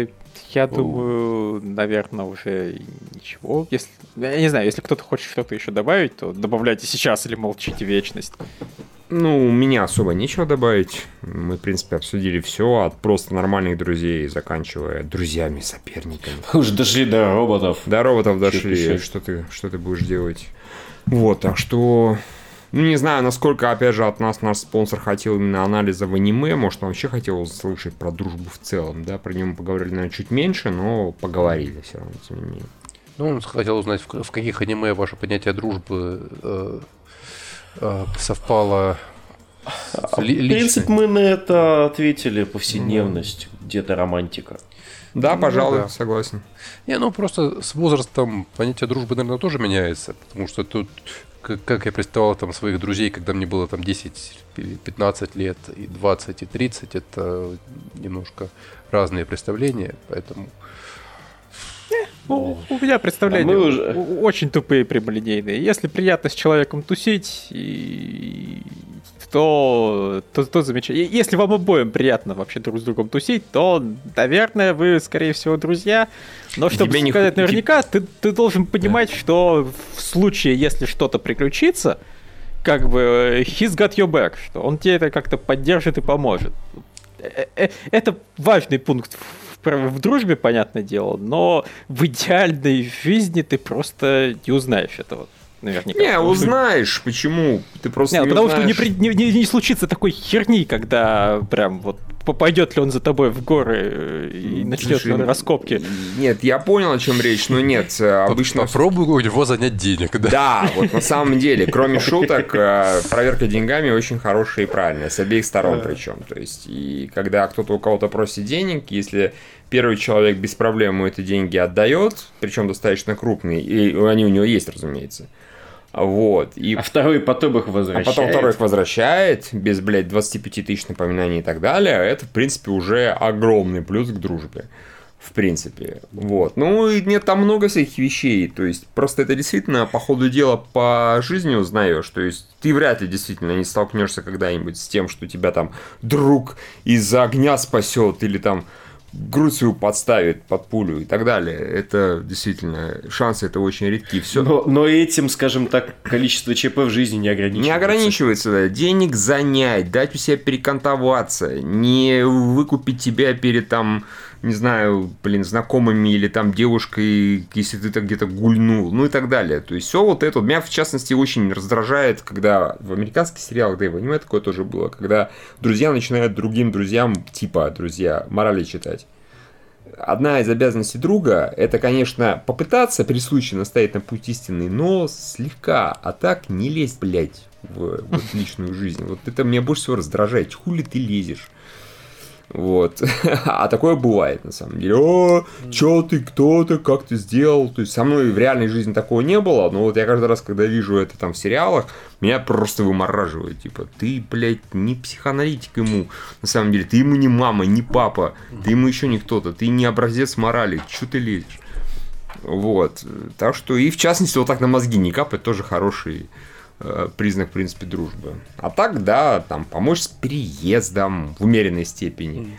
я Ну. думаю, наверное, уже ничего. Если, я не знаю, если кто-то хочет что-то еще добавить, то добавляйте сейчас или молчите вечность. Ну, у меня особо нечего добавить. Мы, в принципе, обсудили все, от просто нормальных друзей, заканчивая друзьями, соперниками. уже дошли до роботов. До роботов дошли. Что ты, что ты будешь делать? Вот, так что Ну, не знаю, насколько, опять же, от нас наш спонсор хотел именно анализа в аниме. Может, он вообще хотел услышать про дружбу в целом, да? Про него поговорили, наверное, чуть меньше, но поговорили все равно, тем не менее. Ну, он хотел узнать, в, в каких аниме ваше понятие дружбы э, э, совпало с ли, В принципе, мы на это ответили повседневность, mm. где-то романтика. Да, ну, пожалуй, да. согласен. Не, ну просто с возрастом понятие дружбы, наверное, тоже меняется, потому что тут, как, я представлял там своих друзей, когда мне было там 10, 15 лет, и 20, и 30, это немножко разные представления, поэтому... Ну, у меня представления а уже... очень тупые прямолинейные. Если приятно с человеком тусить, и... то, то, то замечательно. Если вам обоим приятно вообще друг с другом тусить, то, наверное, вы, скорее всего, друзья. Но чтобы Тебе сказать не... наверняка, ты, ты должен понимать, что в случае, если что-то приключится, как бы he's got your back, что он тебе это как-то поддержит и поможет. Э, э, это важный пункт в дружбе, понятное дело, но в идеальной жизни ты просто не узнаешь этого. Наверняка. Не, узнаешь, почему? Ты просто не, не потому узнаешь. что не, не, не, не случится такой херни, когда прям вот попадет ли он за тобой в горы э, и начнет Слушай, раскопки. Нет, я понял, о чем речь, но нет, э, обычно... Попробуй у него занять денег, да? Да, вот на самом деле, кроме шуток, э, проверка деньгами очень хорошая и правильная, с обеих сторон причем. То есть, и когда кто-то у кого-то просит денег, если первый человек без проблем ему эти деньги отдает, причем достаточно крупные, и они у него есть, разумеется, вот. И... А второй потом их возвращает. А потом второй их возвращает, без, блядь, 25 тысяч напоминаний и так далее. Это, в принципе, уже огромный плюс к дружбе. В принципе. Вот. Ну, и нет, там много всяких вещей. То есть, просто это действительно, по ходу дела, по жизни узнаешь. То есть, ты вряд ли действительно не столкнешься когда-нибудь с тем, что тебя там друг из-за огня спасет или там грудь свою подставит под пулю и так далее. Это действительно, шансы это очень редки. Все. Но, но этим, скажем так, количество ЧП в жизни не ограничивается. Не ограничивается, да. Денег занять, дать у себя перекантоваться, не выкупить тебя перед там не знаю, блин, знакомыми или там девушкой, если ты так где-то гульнул, ну и так далее. То есть все вот это, меня в частности очень раздражает, когда в американских сериалах, да и в аниме такое тоже было, когда друзья начинают другим друзьям, типа друзья, морали читать. Одна из обязанностей друга, это, конечно, попытаться при случае настоять на путь истинный, но слегка, а так не лезть, блядь, в вот, личную жизнь. Вот это меня больше всего раздражает. Хули ты лезешь? Вот. а такое бывает, на самом деле. О, чё ты, кто ты, как ты сделал? То есть, со мной в реальной жизни такого не было, но вот я каждый раз, когда вижу это там в сериалах, меня просто вымораживает. Типа, ты, блядь, не психоаналитик ему. На самом деле, ты ему не мама, не папа, ты ему еще не кто-то, ты не образец морали, чё ты лезешь? Вот. Так что, и в частности, вот так на мозги не капать, тоже хороший признак, в принципе, дружбы. А так, да, там, помочь с переездом в умеренной степени.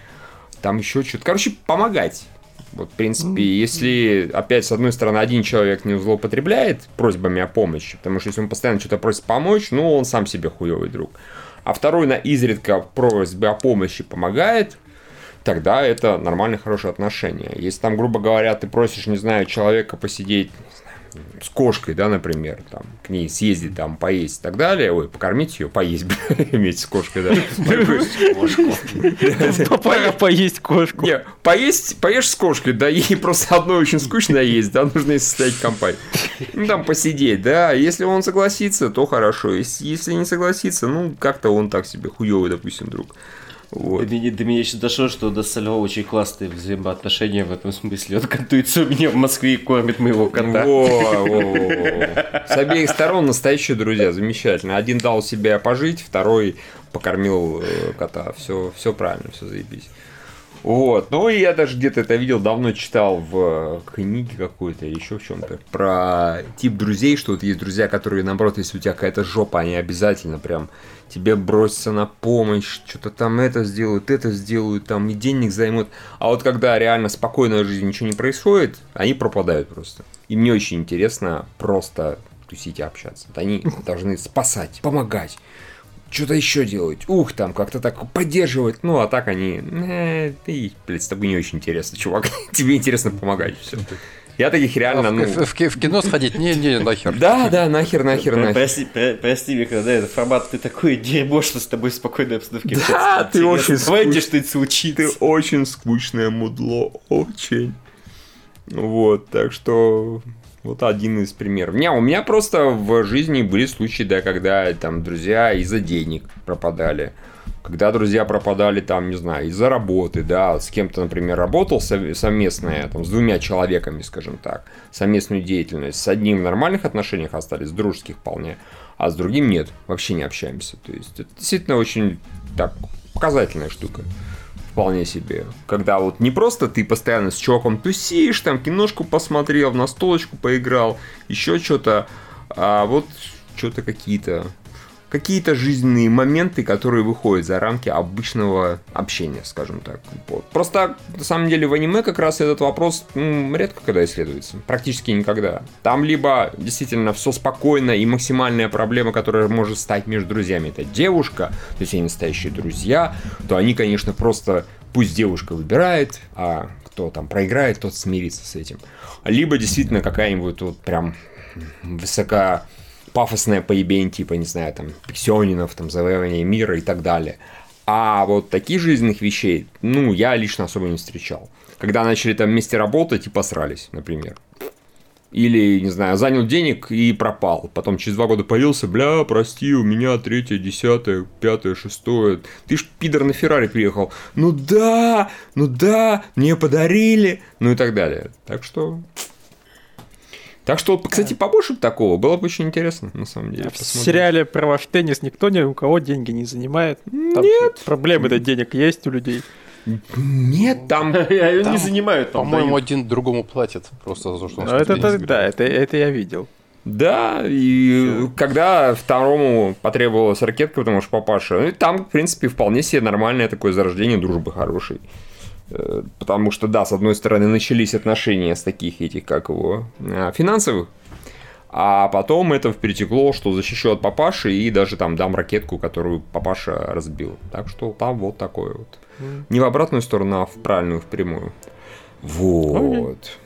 Там еще что-то. Короче, помогать. Вот, в принципе, если, опять, с одной стороны, один человек не злоупотребляет просьбами о помощи, потому что если он постоянно что-то просит помочь, ну, он сам себе хуевый друг. А второй на изредка просьбы о помощи помогает, тогда это нормальные, хорошие отношения. Если там, грубо говоря, ты просишь, не знаю, человека посидеть с кошкой, да, например, там, к ней съездить, там, поесть и так далее, ой, покормить ее, поесть, вместе с кошкой, да. Поесть кошку. Не, поесть, поешь с кошкой, да, ей просто одно очень скучно есть, да, нужно состоять компанию. Ну, там, посидеть, да, если он согласится, то хорошо, если не согласится, ну, как-то он так себе хуёвый, допустим, друг. Вот. До, меня, до меня еще дошло, что до Сальва очень классные взаимоотношения в этом смысле. Он кантуется у меня в Москве и кормит моего кота. Во, во, во, С обеих сторон настоящие друзья, замечательно. Один дал себе пожить, второй покормил э, кота. Все, все правильно, все заебись. Вот. Ну, и я даже где-то это видел, давно читал в книге какой-то или еще в чем-то. Про тип друзей, что вот есть друзья, которые, наоборот, если у тебя какая-то жопа, они обязательно прям тебе бросятся на помощь, что-то там это сделают, это сделают, там и денег займут. А вот когда реально спокойная жизнь, ничего не происходит, они пропадают просто. И мне очень интересно просто тусить и общаться. Вот они должны спасать, помогать что-то еще делать, ух, там как-то так поддерживать. Ну, а так они, э, ты, блядь, с тобой не очень интересно, чувак. Тебе интересно помогать, все. Я таких реально, А в, ну... в- в в кино сходить? Не, не, нахер. Да, да, нахер, нахер, нахер. Прости, про- прости, Виктор, да, это формат, ты такое дерьмо, что с тобой в спокойной обстановке Да, ты очень скучный. что-нибудь случится. Ты очень скучное мудло, очень. Вот, так что вот один из примеров. Не, у меня просто в жизни были случаи, да, когда там друзья из-за денег пропадали. Когда друзья пропадали там, не знаю, из-за работы, да, с кем-то, например, работал сов- совместное, там, с двумя человеками, скажем так, совместную деятельность. С одним в нормальных отношениях остались, дружеских вполне, а с другим нет, вообще не общаемся. То есть это действительно очень так показательная штука вполне себе. Когда вот не просто ты постоянно с чуваком тусишь, там киношку посмотрел, в настолочку поиграл, еще что-то, а вот что-то какие-то какие-то жизненные моменты, которые выходят за рамки обычного общения, скажем так. Вот. Просто, на самом деле, в аниме как раз этот вопрос м, редко когда исследуется. Практически никогда. Там либо действительно все спокойно и максимальная проблема, которая может стать между друзьями, это девушка, то есть они настоящие друзья, то они, конечно, просто пусть девушка выбирает, а кто там проиграет, тот смирится с этим. Либо действительно какая-нибудь вот прям высока пафосное поебень, типа, не знаю, там, Пиксионинов, там, завоевание мира и так далее. А вот таких жизненных вещей, ну, я лично особо не встречал. Когда начали там вместе работать и посрались, например. Или, не знаю, занял денег и пропал. Потом через два года появился, бля, прости, у меня третье, десятое, пятое, шестое. Ты ж пидор на Феррари приехал. Ну да, ну да, мне подарили. Ну и так далее. Так что... Так что, кстати, побольше бы такого. Было бы очень интересно, на самом деле. В посмотреть. сериале про ваш теннис никто ни у кого деньги не занимает. Там Нет. Проблемы-то денег есть у людей. Нет, там... Они Там, не занимают, там, По-моему, дают. один другому платит просто за то, что он Но это, да, это, это я видел. Да, и когда второму потребовалась ракетка, потому что папаша, ну, там, в принципе, вполне себе нормальное такое зарождение дружбы хорошей. Потому что, да, с одной стороны, начались отношения с таких этих, как его, а, финансовых, а потом это перетекло, что защищу от папаши и даже там дам ракетку, которую папаша разбил. Так что там вот такое вот. Не в обратную сторону, а в правильную, в прямую. Вот.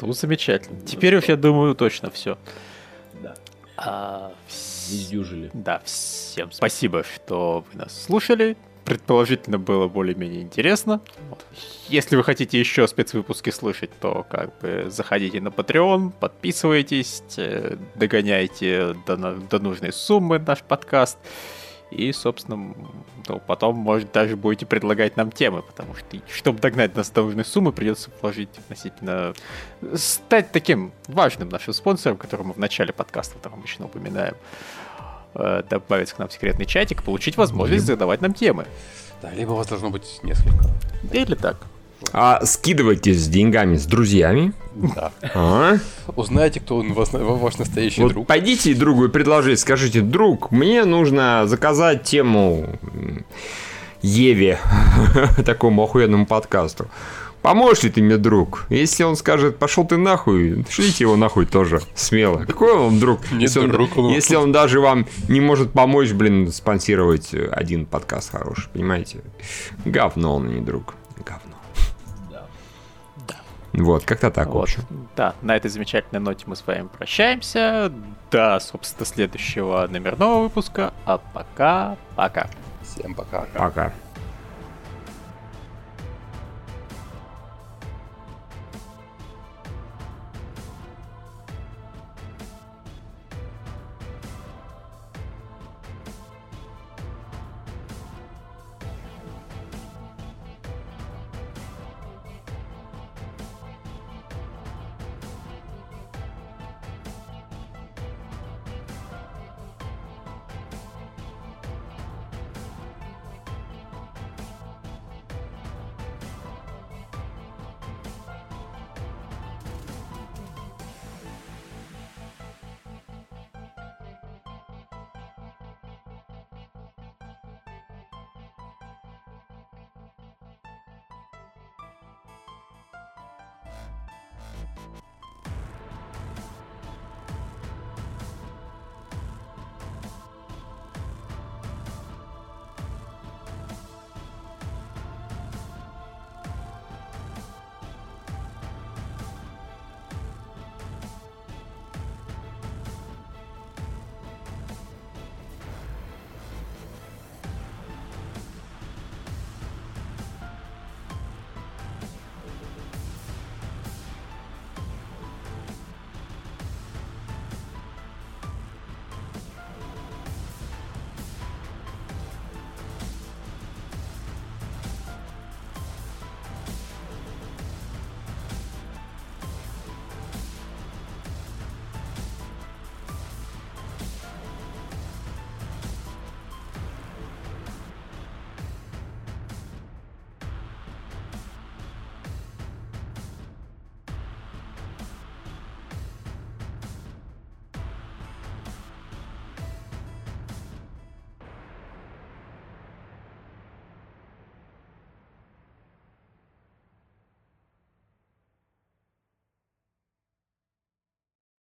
Ну, замечательно. Теперь уж, я думаю, точно все. Да. А, вс- Издюжили. Да, всем спасибо, что вы нас слушали. Предположительно, было более-менее интересно. Если вы хотите еще спецвыпуски слышать, то как бы заходите на Patreon, подписывайтесь, э, догоняйте до, до нужной суммы наш подкаст. И, собственно, ну, потом, может, даже будете предлагать нам темы, потому что, чтобы догнать нас до нужной суммы, придется вложить относительно... Стать таким важным нашим спонсором, который мы в начале подкаста там обычно упоминаем э, добавить к нам секретный чатик, получить возможность задавать нам темы. Да, либо у вас должно быть несколько. Или так. А скидывайтесь с деньгами с друзьями. Да. А? Узнаете, кто он вас- ваш настоящий Вот друг. пойдите другу и предложите, скажите, друг, мне нужно заказать тему Еве, такому охуенному подкасту. Поможешь ли ты мне, друг? Если он скажет, пошел ты нахуй, шлите его нахуй тоже, смело. Какой он вам друг? Не если, друг, он, он если он даже вам не может помочь, блин, спонсировать один подкаст хороший, понимаете? Говно он, не друг. Говно. Вот, как-то так, в Вот. общем. Да, на этой замечательной ноте мы с вами прощаемся. До, собственно, следующего номерного выпуска. А пока, пока. Всем пока. Пока.